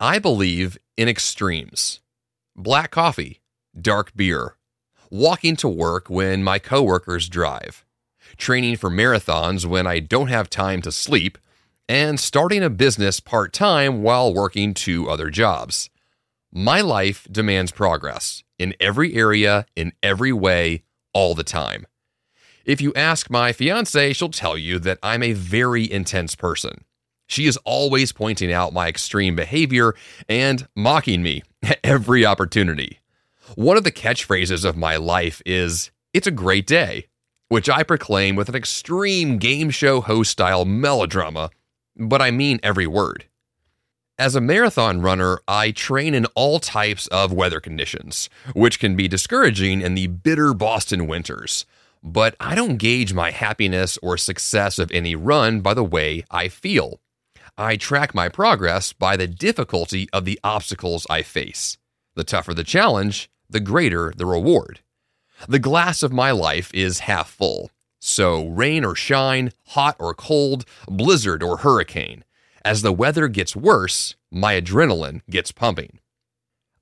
I believe in extremes black coffee, dark beer, walking to work when my coworkers drive, training for marathons when I don't have time to sleep, and starting a business part time while working two other jobs. My life demands progress in every area, in every way, all the time. If you ask my fiance, she'll tell you that I'm a very intense person. She is always pointing out my extreme behavior and mocking me at every opportunity. One of the catchphrases of my life is, It's a great day, which I proclaim with an extreme game show host style melodrama, but I mean every word. As a marathon runner, I train in all types of weather conditions, which can be discouraging in the bitter Boston winters. But I don't gauge my happiness or success of any run by the way I feel. I track my progress by the difficulty of the obstacles I face. The tougher the challenge, the greater the reward. The glass of my life is half full. So, rain or shine, hot or cold, blizzard or hurricane, as the weather gets worse, my adrenaline gets pumping.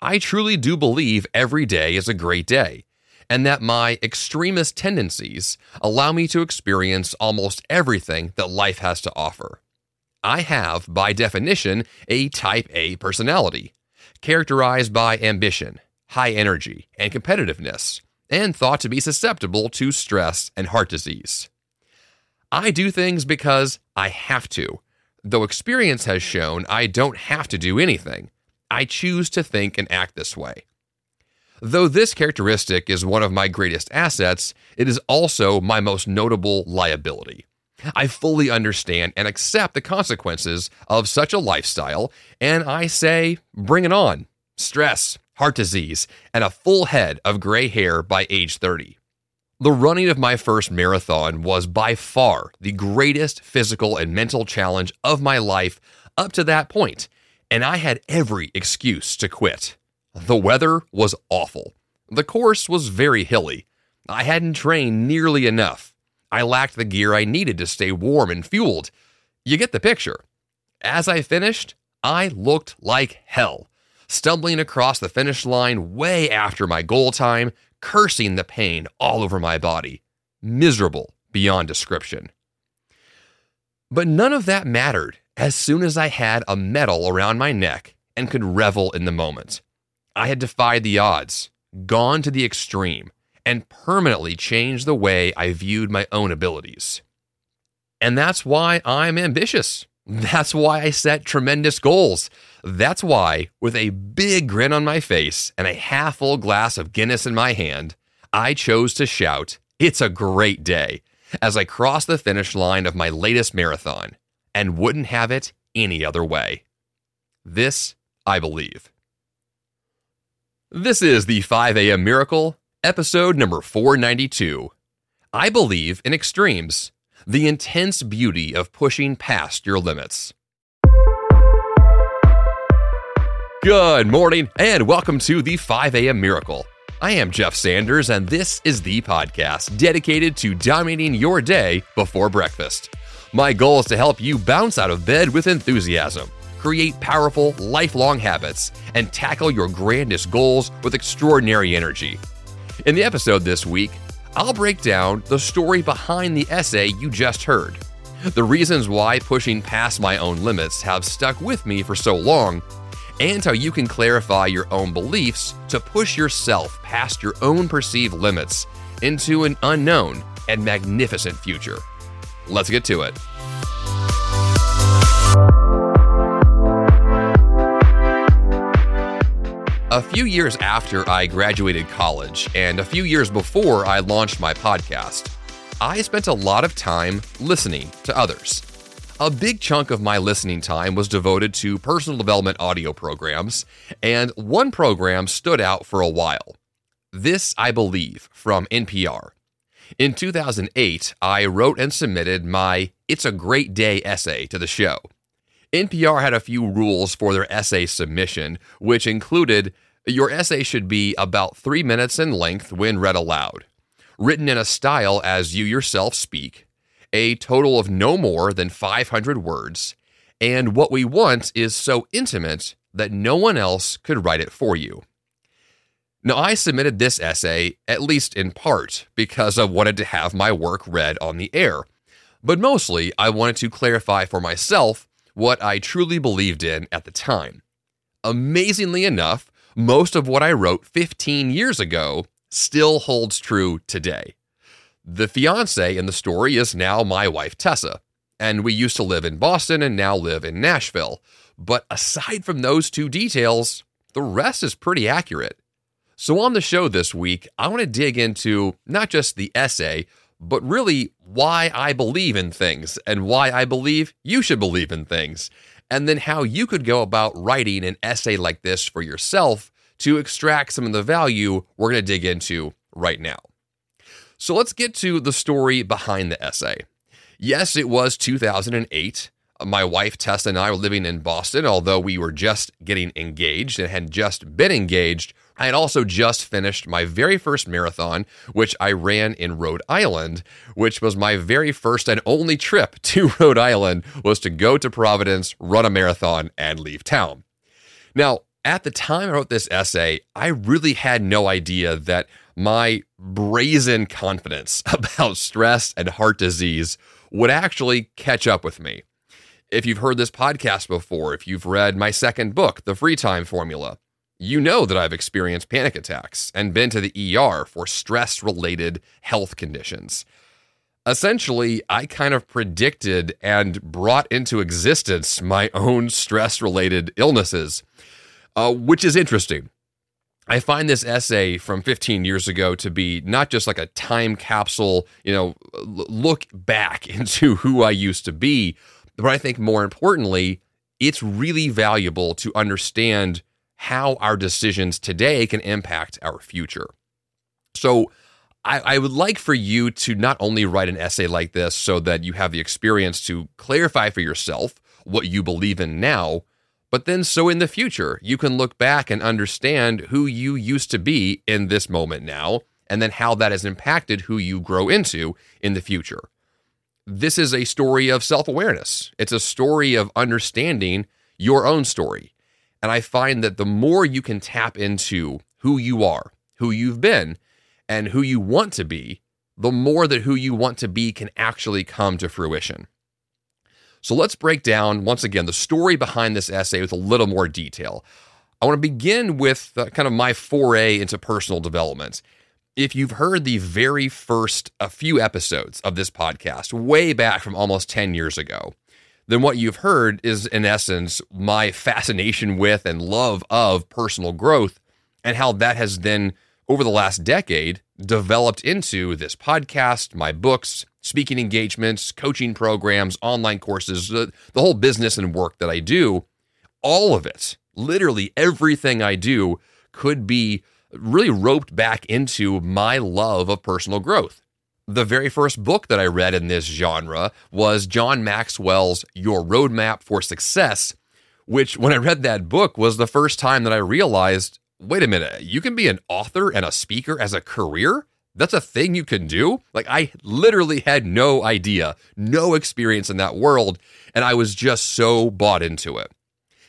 I truly do believe every day is a great day, and that my extremist tendencies allow me to experience almost everything that life has to offer. I have, by definition, a type A personality, characterized by ambition, high energy, and competitiveness, and thought to be susceptible to stress and heart disease. I do things because I have to, Though experience has shown I don't have to do anything, I choose to think and act this way. Though this characteristic is one of my greatest assets, it is also my most notable liability. I fully understand and accept the consequences of such a lifestyle, and I say, bring it on. Stress, heart disease, and a full head of gray hair by age 30. The running of my first marathon was by far the greatest physical and mental challenge of my life up to that point, and I had every excuse to quit. The weather was awful. The course was very hilly. I hadn't trained nearly enough. I lacked the gear I needed to stay warm and fueled. You get the picture. As I finished, I looked like hell, stumbling across the finish line way after my goal time, cursing the pain all over my body, miserable beyond description. But none of that mattered as soon as I had a medal around my neck and could revel in the moment. I had defied the odds, gone to the extreme, and permanently changed the way I viewed my own abilities. And that's why I'm ambitious. That's why I set tremendous goals. That's why, with a big grin on my face and a half full glass of Guinness in my hand, I chose to shout, It's a great day, as I crossed the finish line of my latest marathon, and wouldn't have it any other way. This I believe. This is the 5 a.m. Miracle, episode number 492. I believe in extremes the intense beauty of pushing past your limits. Good morning, and welcome to the 5 a.m. Miracle. I am Jeff Sanders, and this is the podcast dedicated to dominating your day before breakfast. My goal is to help you bounce out of bed with enthusiasm, create powerful, lifelong habits, and tackle your grandest goals with extraordinary energy. In the episode this week, I'll break down the story behind the essay you just heard, the reasons why pushing past my own limits have stuck with me for so long, and how you can clarify your own beliefs to push yourself past your own perceived limits into an unknown and magnificent future. Let's get to it. A few years after I graduated college, and a few years before I launched my podcast, I spent a lot of time listening to others. A big chunk of my listening time was devoted to personal development audio programs, and one program stood out for a while. This, I believe, from NPR. In 2008, I wrote and submitted my It's a Great Day essay to the show. NPR had a few rules for their essay submission, which included your essay should be about three minutes in length when read aloud, written in a style as you yourself speak, a total of no more than 500 words, and what we want is so intimate that no one else could write it for you. Now, I submitted this essay, at least in part, because I wanted to have my work read on the air. But mostly, I wanted to clarify for myself what I truly believed in at the time. Amazingly enough, most of what I wrote 15 years ago still holds true today. The fiance in the story is now my wife, Tessa, and we used to live in Boston and now live in Nashville. But aside from those two details, the rest is pretty accurate. So, on the show this week, I want to dig into not just the essay, but really why I believe in things and why I believe you should believe in things, and then how you could go about writing an essay like this for yourself to extract some of the value we're going to dig into right now. So, let's get to the story behind the essay. Yes, it was 2008. My wife Tessa and I were living in Boston, although we were just getting engaged and had just been engaged. I had also just finished my very first marathon, which I ran in Rhode Island, which was my very first and only trip to Rhode Island was to go to Providence, run a marathon, and leave town. Now, at the time I wrote this essay, I really had no idea that my brazen confidence about stress and heart disease would actually catch up with me. If you've heard this podcast before, if you've read my second book, The Free Time Formula, you know that I've experienced panic attacks and been to the ER for stress related health conditions. Essentially, I kind of predicted and brought into existence my own stress related illnesses, uh, which is interesting. I find this essay from 15 years ago to be not just like a time capsule, you know, look back into who I used to be, but I think more importantly, it's really valuable to understand how our decisions today can impact our future. So, I, I, would like for you to not only write an essay like this so that you have the experience to clarify for yourself what you believe in now, but then so in the future, you can look back and understand who you used to be in this moment now, and then how that has impacted who you grow into in the future. This is a story of self awareness, it's a story of understanding your own story. And I find that the more you can tap into who you are, who you've been, and who you want to be, the more that who you want to be can actually come to fruition. So let's break down, once again, the story behind this essay with a little more detail. I want to begin with uh, kind of my foray into personal development. If you've heard the very first a few episodes of this podcast, way back from almost 10 years ago, then what you've heard is, in essence, my fascination with and love of personal growth and how that has then, over the last decade, developed into this podcast, my books, speaking engagements, coaching programs, online courses, the, the whole business and work that I do, all of it, literally everything I do could be really roped back into my love of personal growth. The very first book that I read in this genre was John Maxwell's Your Roadmap for Success, which, when I read that book, was the first time that I realized wait a minute, you can be an author and a speaker as a career? that's a thing you can do. Like I literally had no idea, no experience in that world, and I was just so bought into it.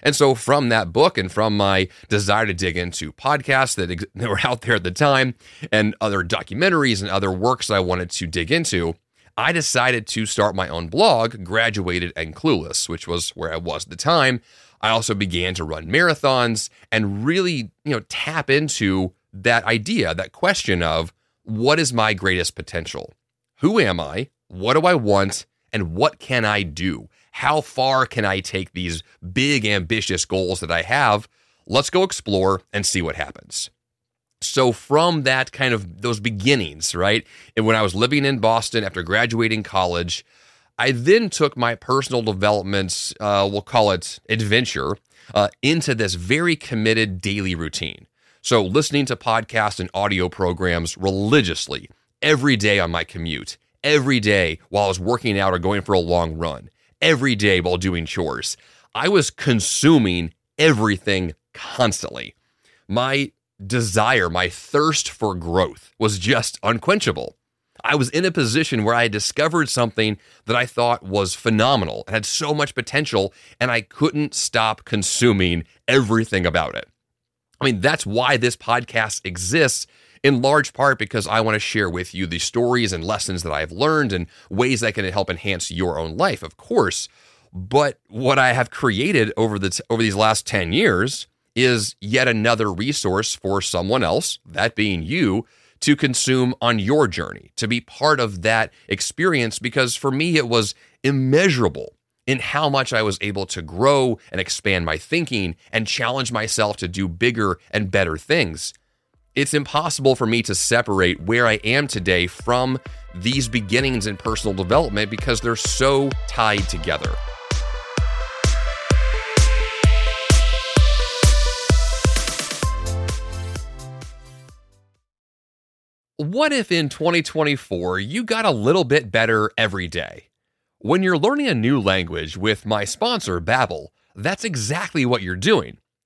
And so from that book and from my desire to dig into podcasts that, ex- that were out there at the time and other documentaries and other works I wanted to dig into, I decided to start my own blog, Graduated and Clueless, which was where I was at the time. I also began to run marathons and really, you know, tap into that idea, that question of what is my greatest potential? Who am I? What do I want? And what can I do? How far can I take these big, ambitious goals that I have? Let's go explore and see what happens. So, from that kind of those beginnings, right? And when I was living in Boston after graduating college, I then took my personal development, uh, we'll call it adventure, uh, into this very committed daily routine. So, listening to podcasts and audio programs religiously every day on my commute, every day while I was working out or going for a long run, every day while doing chores. I was consuming everything constantly. My desire, my thirst for growth was just unquenchable. I was in a position where I had discovered something that I thought was phenomenal and had so much potential, and I couldn't stop consuming everything about it. I mean, that's why this podcast exists in large part because I want to share with you the stories and lessons that I've learned and ways that can help enhance your own life, of course. But what I have created over the over these last 10 years is yet another resource for someone else, that being you, to consume on your journey, to be part of that experience because for me it was immeasurable in how much I was able to grow and expand my thinking and challenge myself to do bigger and better things. It's impossible for me to separate where I am today from these beginnings in personal development because they're so tied together. What if in 2024 you got a little bit better every day? When you're learning a new language with my sponsor, Babbel, that's exactly what you're doing.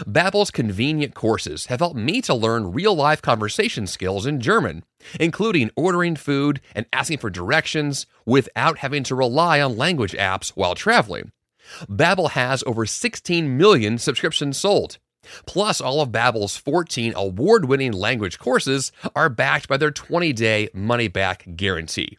Babbel's convenient courses have helped me to learn real-life conversation skills in German, including ordering food and asking for directions without having to rely on language apps while traveling. Babbel has over 16 million subscriptions sold. Plus, all of Babbel's 14 award-winning language courses are backed by their 20-day money-back guarantee.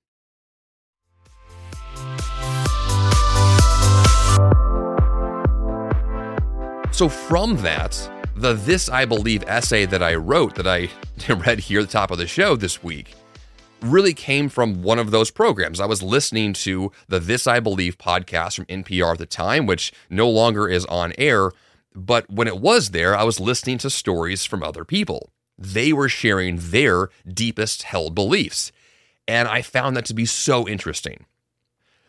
So from that, the This I Believe essay that I wrote that I read here at the top of the show this week really came from one of those programs. I was listening to the This I Believe podcast from NPR at the time, which no longer is on air. But when it was there, I was listening to stories from other people. They were sharing their deepest held beliefs. And I found that to be so interesting.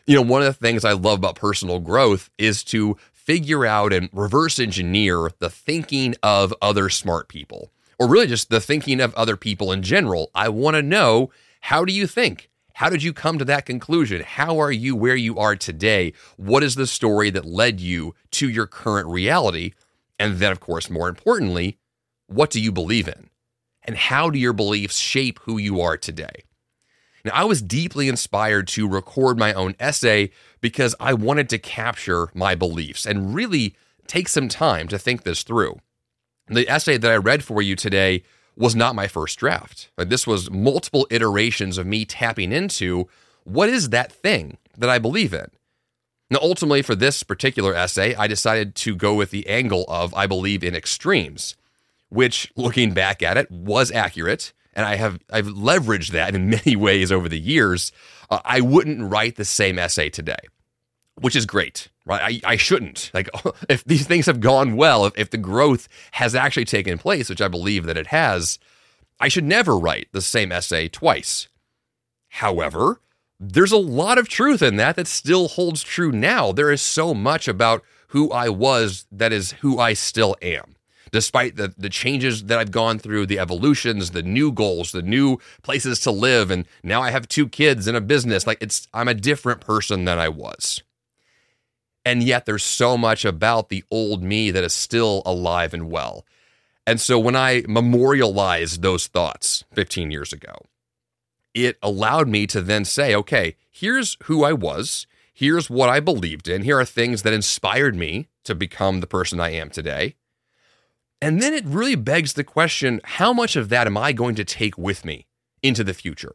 You know, one of the things I love about personal growth is to figure out and reverse engineer the thinking of other smart people, or really just the thinking of other people in general. I want to know how do you think? How did you come to that conclusion? How are you where you are today? What is the story that led you to your current reality? And then, of course, more importantly, what do you believe in? And how do your beliefs shape who you are today? Now, I was deeply inspired to record my own essay because I wanted to capture my beliefs and really take some time to think this through. The essay that I read for you today was not my first draft. Uh, this was multiple iterations of me tapping into what is that thing that I believe in. Now, ultimately, for this particular essay, I decided to go with the angle of I believe in extremes, which, looking back at it, was accurate and I have I've leveraged that in many ways over the years. Uh, I wouldn't write the same essay today, which is great, right? I, I shouldn't. Like if these things have gone well, if, if the growth has actually taken place, which I believe that it has, I should never write the same essay twice. However, there's a lot of truth in that that still holds true now. There is so much about who I was that is who I still am despite the, the changes that I've gone through, the evolutions, the new goals, the new places to live. And now I have two kids and a business. Like it's, I'm a different person than I was. And yet there's so much about the old me that is still alive and well. And so when I memorialized those thoughts 15 years ago, it allowed me to then say, okay, here's who I was. Here's what I believed in. Here are things that inspired me to become the person I am today. And then it really begs the question how much of that am I going to take with me into the future?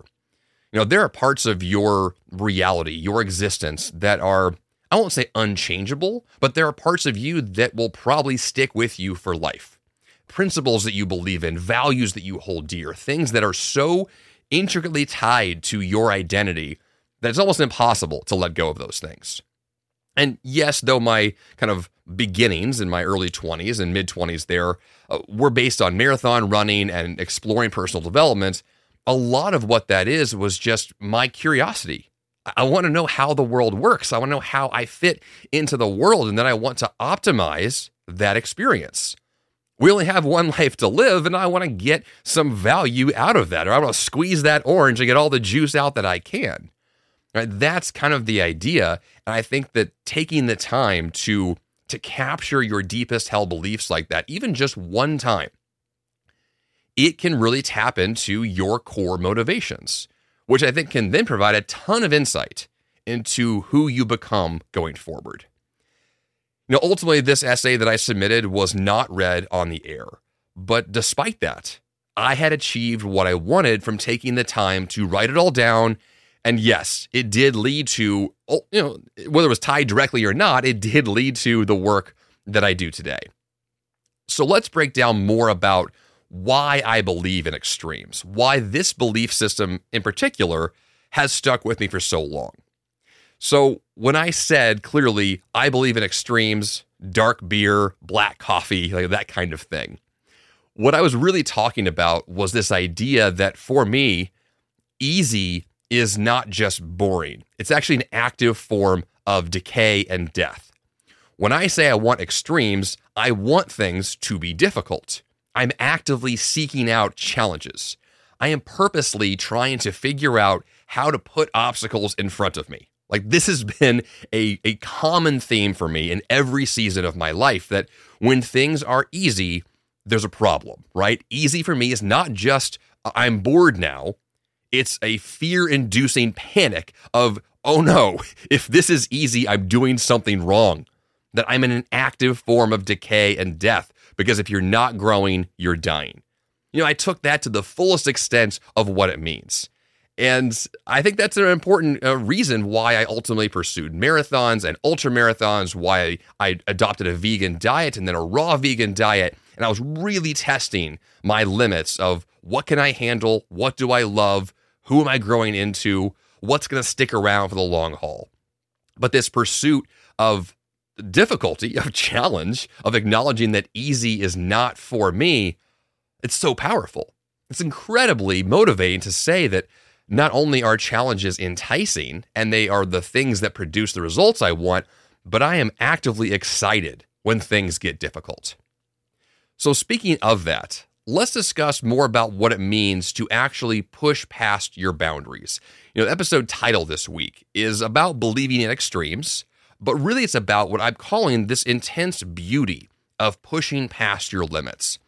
You know, there are parts of your reality, your existence that are, I won't say unchangeable, but there are parts of you that will probably stick with you for life. Principles that you believe in, values that you hold dear, things that are so intricately tied to your identity that it's almost impossible to let go of those things. And yes, though my kind of beginnings in my early 20s and mid 20s there uh, were based on marathon running and exploring personal development, a lot of what that is was just my curiosity. I want to know how the world works. I want to know how I fit into the world. And then I want to optimize that experience. We only have one life to live, and I want to get some value out of that, or I want to squeeze that orange and get all the juice out that I can. Right? That's kind of the idea. And I think that taking the time to to capture your deepest held beliefs like that, even just one time, it can really tap into your core motivations, which I think can then provide a ton of insight into who you become going forward. Know, ultimately, this essay that I submitted was not read on the air. But despite that, I had achieved what I wanted from taking the time to write it all down. And yes, it did lead to, oh, you know, whether it was tied directly or not, it did lead to the work that I do today. So let's break down more about why I believe in extremes, why this belief system in particular has stuck with me for so long. So, when I said clearly, I believe in extremes, dark beer, black coffee, like that kind of thing, what I was really talking about was this idea that for me, easy is not just boring, it's actually an active form of decay and death. When I say I want extremes, I want things to be difficult. I'm actively seeking out challenges. I am purposely trying to figure out how to put obstacles in front of me. Like this has been a, a common theme for me in every season of my life that when things are easy, there's a problem, right? Easy for me is not just I'm bored now. It's a fear inducing panic of, oh no, if this is easy, I'm doing something wrong. That I'm in an active form of decay and death because if you're not growing, you're dying. You know, I took that to the fullest extent of what it means. And I think that's an important uh, reason why I ultimately pursued marathons and ultra marathons, why I adopted a vegan diet and then a raw vegan diet. And I was really testing my limits of what can I handle? What do I love? Who am I growing into? What's going to stick around for the long haul? But this pursuit of difficulty, of challenge, of acknowledging that easy is not for me, it's so powerful. It's incredibly motivating to say that not only are challenges enticing and they are the things that produce the results I want, but I am actively excited when things get difficult. So, speaking of that, let's discuss more about what it means to actually push past your boundaries. You know, the episode title this week is about believing in extremes but really, it's about what I'm calling this intense beauty of pushing past your limits.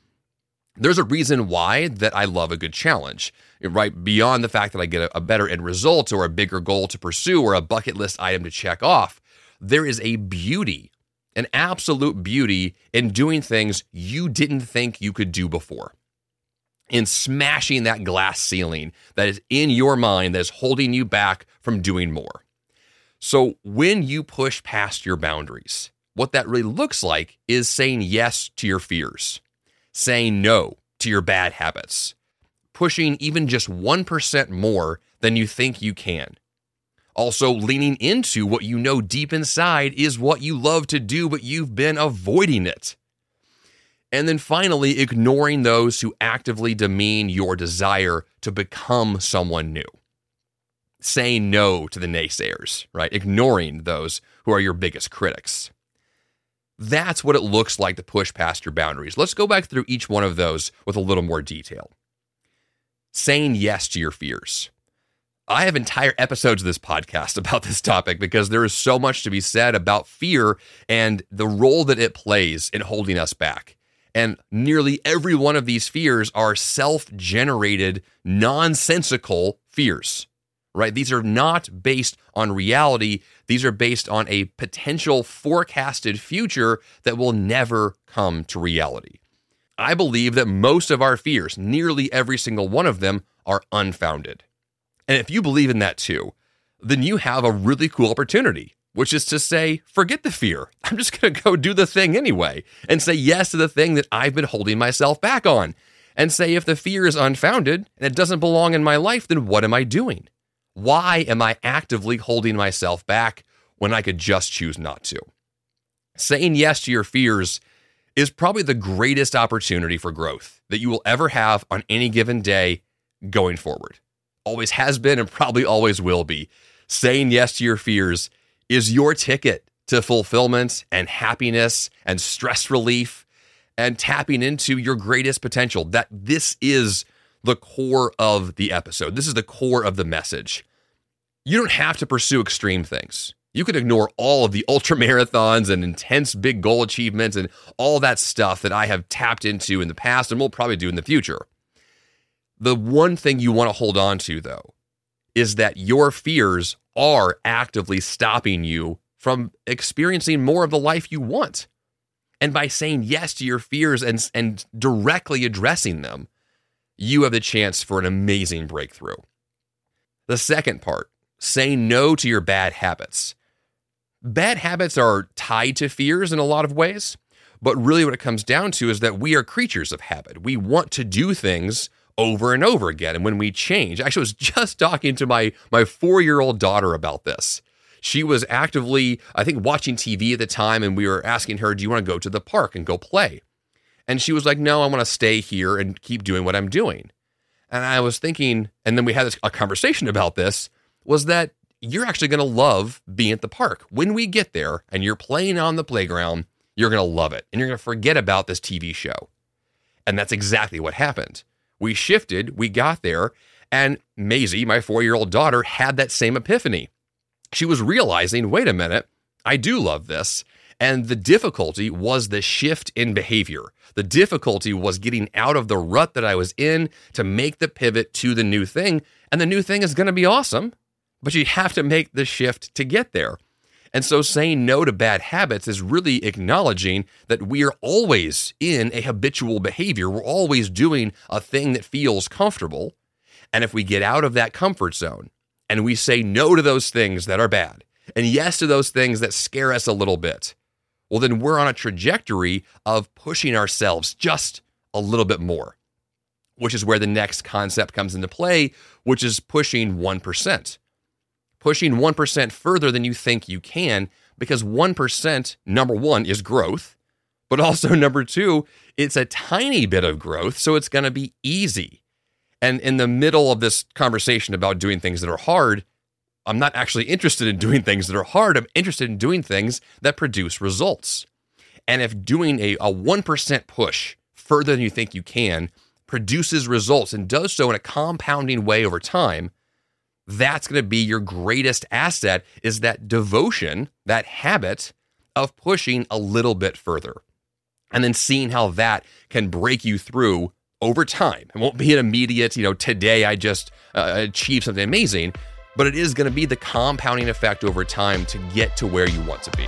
There's a reason why that I love a good challenge, right? Beyond the fact that I get a better end result or a bigger goal to pursue or a bucket list item to check off, there is a beauty, an absolute beauty in doing things you didn't think you could do before. In smashing that glass ceiling that is in your mind that is holding you back from doing more. So when you push past your boundaries, what that really looks like is saying yes to your fears, saying no to your bad habits, pushing even just 1% more than you think you can. Also, leaning into what you know deep inside is what you love to do, but you've been avoiding it. And then finally, ignoring those who actively demean your desire to become someone new saying no to the naysayers, right? Ignoring those who are your biggest critics. That's what it looks like to push past your boundaries. Let's go back through each one of those with a little more detail. Saying yes to your fears. I have entire episodes of this podcast about this topic because there is so much to be said about fear and the role that it plays in holding us back. And nearly every one of these fears are self generated, nonsensical fears right? These are not based on reality. These are based on a potential forecasted future that will never come to reality. I believe that most of our fears, nearly every single one of them, are unfounded. And if you believe in that too, then you have a really cool opportunity, which is to say, forget the fear. I'm just going to go do the thing anyway and say yes to the thing that I've been holding myself back on. And say, if the fear is unfounded and it doesn't belong in my life, then what am I doing? Why am I actively holding myself back when I could just choose not to? Saying yes to your fears is probably the greatest opportunity for growth that you will ever have on any given day going forward. Always has been and probably always will be. Saying yes to your fears is your ticket to fulfillment and happiness and stress relief and tapping into your greatest potential. That this is the core of the episode. This is the core of the message. You don't have to pursue extreme things. You can ignore all of the ultra marathons and intense big goal achievements and all that stuff that I have tapped into in the past and will probably do in the future. The one thing you want to hold on to, though, is that your fears are actively stopping you from experiencing more of the life you want. And by saying yes to your fears and, and directly addressing them, you have the chance for an amazing breakthrough. The second part, say no to your bad habits. Bad habits are tied to fears in a lot of ways, but really what it comes down to is that we are creatures of habit. We want to do things over and over again. And when we change, actually, I was just talking to my, my four year old daughter about this. She was actively, I think, watching TV at the time, and we were asking her, Do you want to go to the park and go play? And she was like, No, I want to stay here and keep doing what I'm doing. And I was thinking, and then we had a conversation about this, was that you're actually going to love being at the park. When we get there and you're playing on the playground, you're going to love it and you're going to forget about this TV show. And that's exactly what happened. We shifted, we got there, and Maisie, my four year old daughter, had that same epiphany. She was realizing wait a minute, I do love this. And the difficulty was the shift in behavior. The difficulty was getting out of the rut that I was in to make the pivot to the new thing. And the new thing is going to be awesome but you have to make the shift to get there. And so saying no to bad habits is really acknowledging that we are always in a habitual behavior. We're always doing a thing that feels comfortable. And if we get out of that comfort zone and we say no to those things that are bad and yes to those things that scare us a little bit, well, then we're on a trajectory of pushing ourselves just a little bit more, which is where the next concept comes into play, which is pushing 1% pushing 1% further than you think you can because 1%, number one, is growth, but also number two, it's a tiny bit of growth, so it's going to be easy. And in the middle of this conversation about doing things that are hard, I'm not actually interested in doing things that are hard. I'm interested in doing things that produce results. And if doing a, a 1% push further than you think you can produces results and does so in a compounding way over time, that's going to be your greatest asset is that devotion, that habit of pushing a little bit further. And then seeing how that can break you through over time. It won't be an immediate, you know, today I just uh, achieved something amazing, but it is going to be the compounding effect over time to get to where you want to be.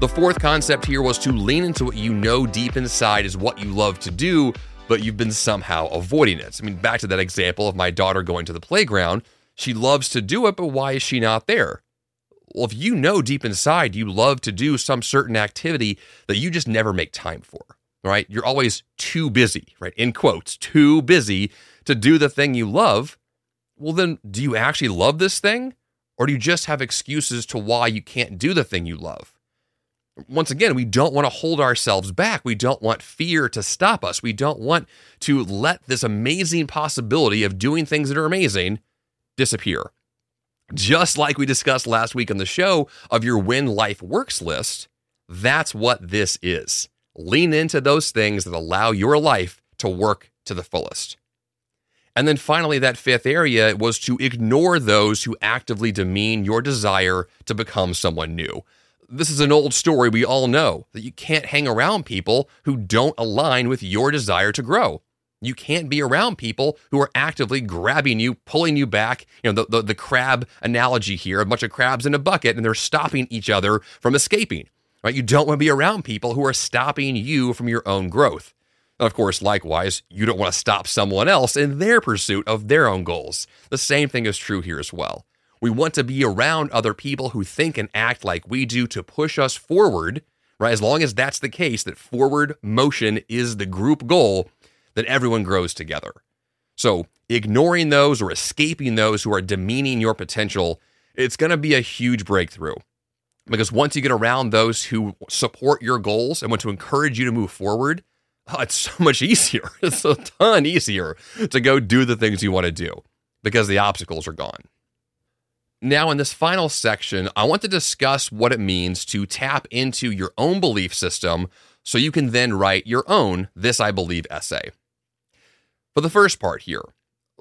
The fourth concept here was to lean into what you know deep inside is what you love to do, but you've been somehow avoiding it. I mean, back to that example of my daughter going to the playground. She loves to do it, but why is she not there? Well, if you know deep inside you love to do some certain activity that you just never make time for, right? You're always too busy, right? In quotes, too busy to do the thing you love. Well, then do you actually love this thing? Or do you just have excuses to why you can't do the thing you love? Once again, we don't want to hold ourselves back. We don't want fear to stop us. We don't want to let this amazing possibility of doing things that are amazing disappear. Just like we discussed last week on the show of your When Life Works list, that's what this is. Lean into those things that allow your life to work to the fullest. And then finally, that fifth area was to ignore those who actively demean your desire to become someone new. This is an old story we all know that you can't hang around people who don't align with your desire to grow. You can't be around people who are actively grabbing you, pulling you back. You know, the, the, the, crab analogy here, a bunch of crabs in a bucket, and they're stopping each other from escaping. Right? You don't want to be around people who are stopping you from your own growth. Of course, likewise, you don't want to stop someone else in their pursuit of their own goals. The same thing is true here as well. We want to be around other people who think and act like we do to push us forward, right? As long as that's the case, that forward motion is the group goal, that everyone grows together. So, ignoring those or escaping those who are demeaning your potential, it's going to be a huge breakthrough. Because once you get around those who support your goals and want to encourage you to move forward, it's so much easier. It's a ton easier to go do the things you want to do because the obstacles are gone. Now, in this final section, I want to discuss what it means to tap into your own belief system so you can then write your own This I Believe essay. For the first part here,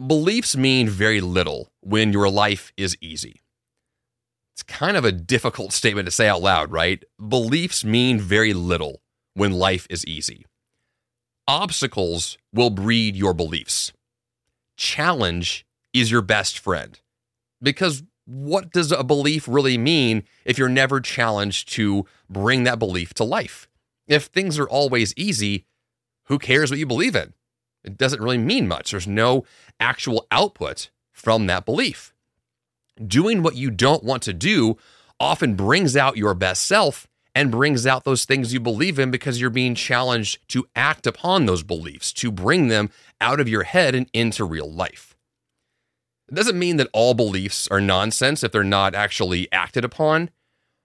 beliefs mean very little when your life is easy. It's kind of a difficult statement to say out loud, right? Beliefs mean very little when life is easy. Obstacles will breed your beliefs. Challenge is your best friend. Because what does a belief really mean if you're never challenged to bring that belief to life? If things are always easy, who cares what you believe in? It doesn't really mean much. There's no actual output from that belief. Doing what you don't want to do often brings out your best self and brings out those things you believe in because you're being challenged to act upon those beliefs, to bring them out of your head and into real life. It doesn't mean that all beliefs are nonsense if they're not actually acted upon,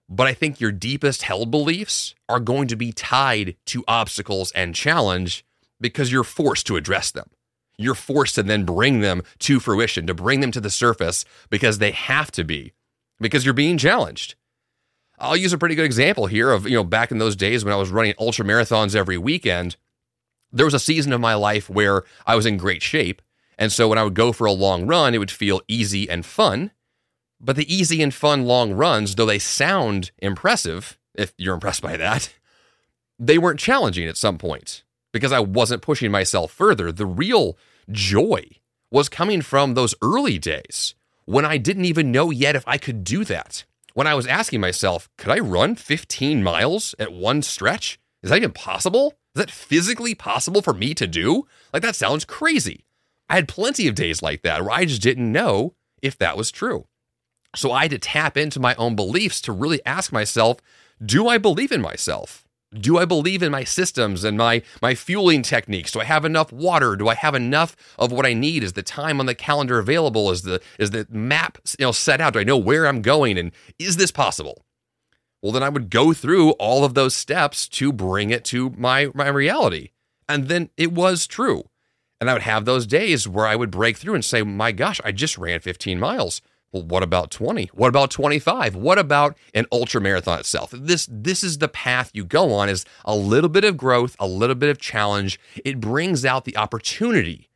but I think your deepest held beliefs are going to be tied to obstacles and challenge because you're forced to address them. You're forced to then bring them to fruition, to bring them to the surface because they have to be, because you're being challenged. I'll use a pretty good example here of, you know, back in those days when I was running ultra marathons every weekend, there was a season of my life where I was in great shape. And so when I would go for a long run, it would feel easy and fun. But the easy and fun long runs, though they sound impressive, if you're impressed by that, they weren't challenging at some point because I wasn't pushing myself further. The real joy was coming from those early days when I didn't even know yet if I could do that. When I was asking myself, could I run 15 miles at one stretch? Is that even possible? Is that physically possible for me to do? Like, that sounds crazy. I had plenty of days like that where I just didn't know if that was true. So I had to tap into my own beliefs to really ask myself, do I believe in myself? do I believe in my systems and my my fueling techniques? Do I have enough water? Do I have enough of what I need? Is the time on the calendar available? Is the is the map you know set out? Do I know where I'm going? And is this possible? Well, then I would go through all of those steps to bring it to my my reality. And then it was true. And I would have those days where I would break through and say, "My gosh, I just ran 15 miles." Well, what about 20? What about 25? What about an ultra marathon itself? This this is the path you go on is a little bit of growth, a little bit of challenge. It brings out the opportunity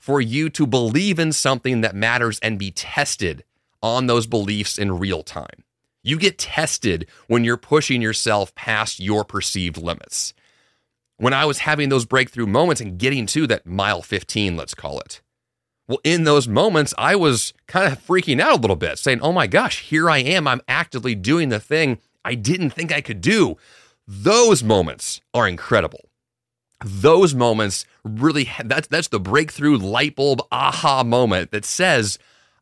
for you to believe in something that matters and be tested on those beliefs in real time. You get tested when you're pushing yourself past your perceived limits. When I was having those breakthrough moments and getting to that mile 15, let's call it, well, in those moments, I was kind of freaking out a little bit, saying, Oh my gosh, here I am. I'm actively doing the thing I didn't think I could do. Those moments are incredible. Those moments really, that's, that's the breakthrough light bulb aha moment that says,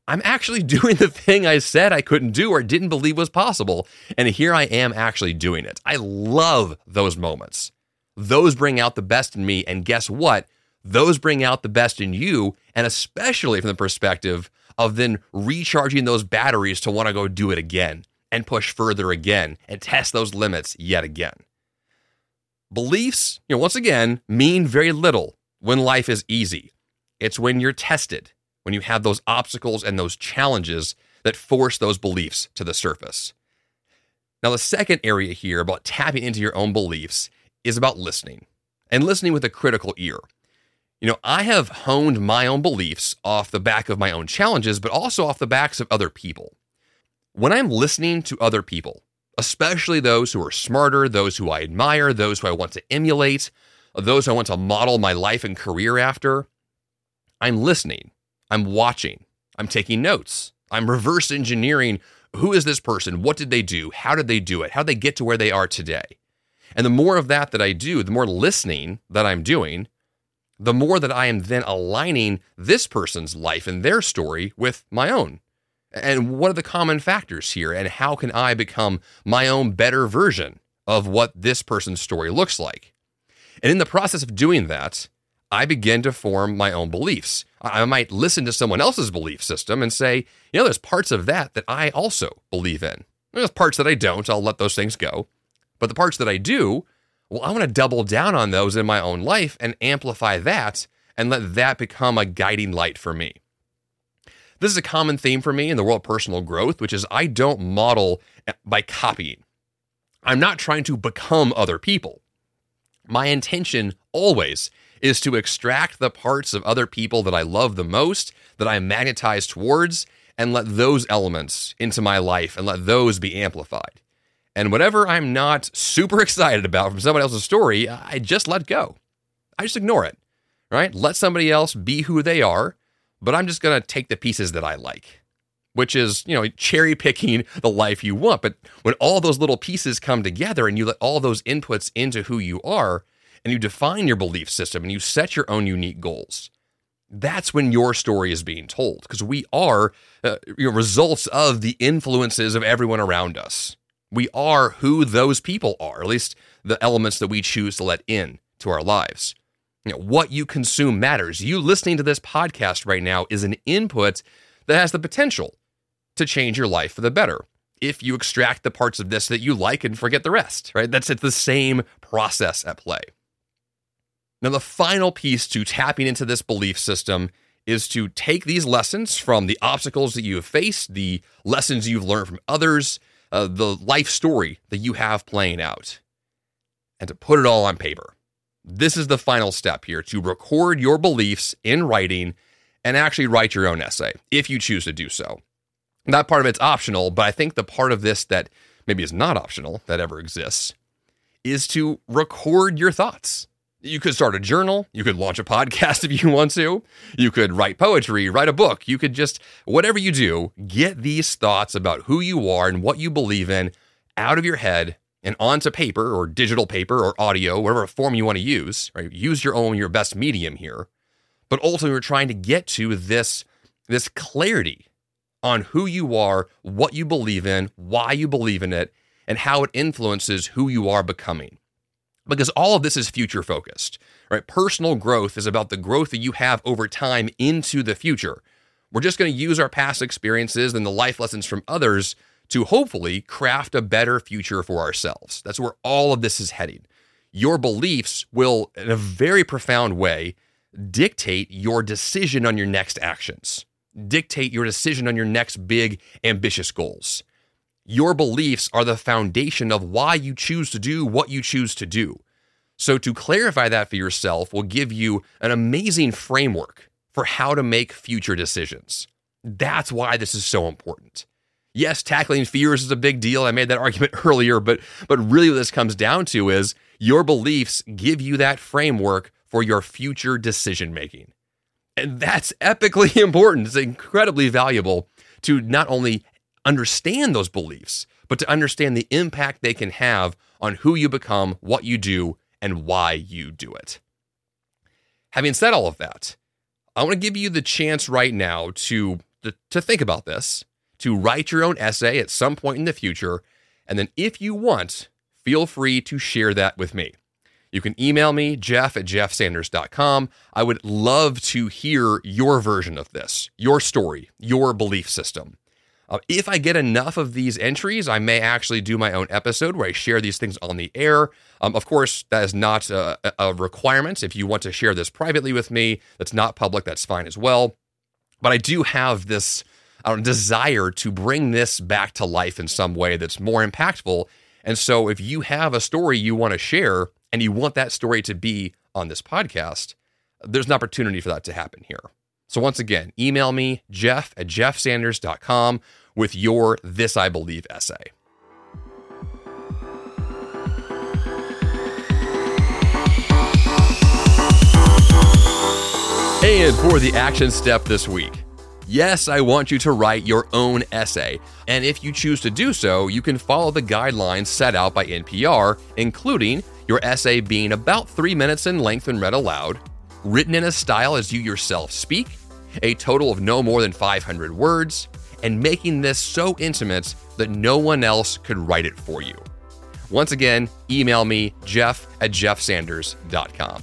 I'm actually doing the thing I said I couldn't do or didn't believe was possible. And here I am actually doing it. I love those moments. Those bring out the best in me. And guess what? Those bring out the best in you. And especially from the perspective of then recharging those batteries to want to go do it again and push further again and test those limits yet again. Beliefs, you know, once again, mean very little when life is easy. It's when you're tested, when you have those obstacles and those challenges that force those beliefs to the surface. Now, the second area here about tapping into your own beliefs is about listening and listening with a critical ear. You know, I have honed my own beliefs off the back of my own challenges, but also off the backs of other people. When I'm listening to other people, especially those who are smarter, those who I admire, those who I want to emulate, those I want to model my life and career after, I'm listening, I'm watching, I'm taking notes, I'm reverse engineering who is this person? What did they do? How did they do it? How did they get to where they are today? And the more of that that I do, the more listening that I'm doing, the more that I am then aligning this person's life and their story with my own. And what are the common factors here? And how can I become my own better version of what this person's story looks like? And in the process of doing that, I begin to form my own beliefs. I might listen to someone else's belief system and say, you know, there's parts of that that I also believe in. There's parts that I don't. I'll let those things go. But the parts that I do, well, I want to double down on those in my own life and amplify that and let that become a guiding light for me. This is a common theme for me in the world of personal growth, which is I don't model by copying. I'm not trying to become other people. My intention always is to extract the parts of other people that I love the most, that I'm magnetized towards, and let those elements into my life and let those be amplified. And whatever I'm not super excited about from somebody else's story, I just let go. I just ignore it, right? Let somebody else be who they are, but I'm just going to take the pieces that I like, which is, you know, cherry picking the life you want. But when all those little pieces come together and you let all those inputs into who you are and you define your belief system and you set your own unique goals, that's when your story is being told because we are uh, results of the influences of everyone around us. We are who those people are, at least the elements that we choose to let in to our lives. You know, what you consume matters. You listening to this podcast right now is an input that has the potential to change your life for the better if you extract the parts of this that you like and forget the rest, right? That's it's the same process at play. Now, the final piece to tapping into this belief system is to take these lessons from the obstacles that you have faced, the lessons you've learned from others, uh, the life story that you have playing out and to put it all on paper. This is the final step here to record your beliefs in writing and actually write your own essay if you choose to do so. That part of it's optional, but I think the part of this that maybe is not optional that ever exists is to record your thoughts. You could start a journal. You could launch a podcast if you want to. You could write poetry, write a book. You could just, whatever you do, get these thoughts about who you are and what you believe in out of your head and onto paper or digital paper or audio, whatever form you want to use, right? Use your own, your best medium here. But ultimately, we're trying to get to this, this clarity on who you are, what you believe in, why you believe in it, and how it influences who you are becoming because all of this is future focused, right? Personal growth is about the growth that you have over time into the future. We're just going to use our past experiences and the life lessons from others to hopefully craft a better future for ourselves. That's where all of this is heading. Your beliefs will, in a very profound way, dictate your decision on your next actions, dictate your decision on your next big, ambitious goals. Your beliefs are the foundation of why you choose to do what you choose to do. So, to clarify that for yourself will give you an amazing framework for how to make future decisions. That's why this is so important. Yes, tackling fears is a big deal. I made that argument earlier, but but really what this comes down to is your beliefs give you that framework for your future decision making. And that's epically important. It's incredibly valuable to not only understand those beliefs, but to understand the impact they can have on who you become, what you do, and why you do it. Having said all of that, I want to give you the chance right now to to, to think about this, to write your own essay at some point in the future. And then if you want, feel free to share that with me. You can email me, jeff at jeffsanders.com. I would love to hear your version of this, your story, your belief system. Uh, if I get enough of these entries, I may actually do my own episode where I share these things on the air. Um, of course, that is not a, a requirement. If you want to share this privately with me, that's not public, that's fine as well. But I do have this know, desire to bring this back to life in some way that's more impactful. And so, if you have a story you want to share and you want that story to be on this podcast, there's an opportunity for that to happen here. So, once again, email me, jeff at jeffsanders.com, with your This I Believe essay. And for the action step this week. Yes, I want you to write your own essay. And if you choose to do so, you can follow the guidelines set out by NPR, including your essay being about three minutes in length and read aloud, written in a style as you yourself speak, a total of no more than 500 words, and making this so intimate that no one else could write it for you. Once again, email me, jeff at jeffsanders.com.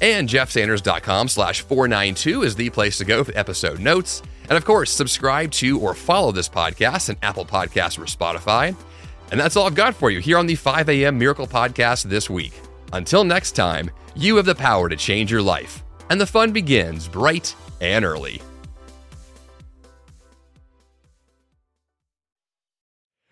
And jeffsanders.com slash 492 is the place to go for episode notes. And of course, subscribe to or follow this podcast on Apple Podcasts or Spotify. And that's all I've got for you here on the 5 a.m. Miracle Podcast this week. Until next time, you have the power to change your life. And the fun begins bright and early.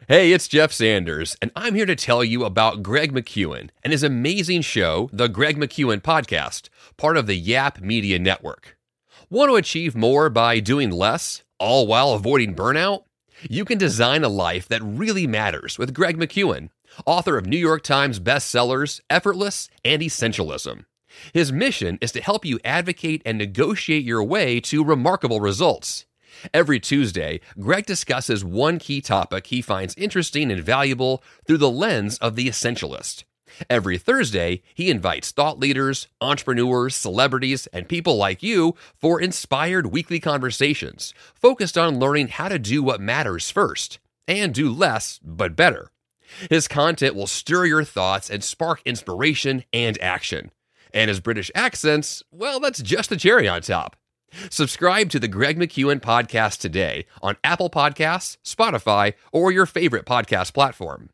Hey, it's Jeff Sanders, and I'm here to tell you about Greg McKeown and his amazing show, The Greg McKeown Podcast, part of the Yap Media Network. Want to achieve more by doing less, all while avoiding burnout? You can design a life that really matters with Greg McKeown, author of New York Times bestsellers Effortless and Essentialism. His mission is to help you advocate and negotiate your way to remarkable results. Every Tuesday, Greg discusses one key topic he finds interesting and valuable through the lens of the essentialist. Every Thursday, he invites thought leaders, entrepreneurs, celebrities, and people like you for inspired weekly conversations focused on learning how to do what matters first and do less but better. His content will stir your thoughts and spark inspiration and action. And his British accents, well, that's just the cherry on top. Subscribe to the Greg McKeown podcast today on Apple Podcasts, Spotify, or your favorite podcast platform.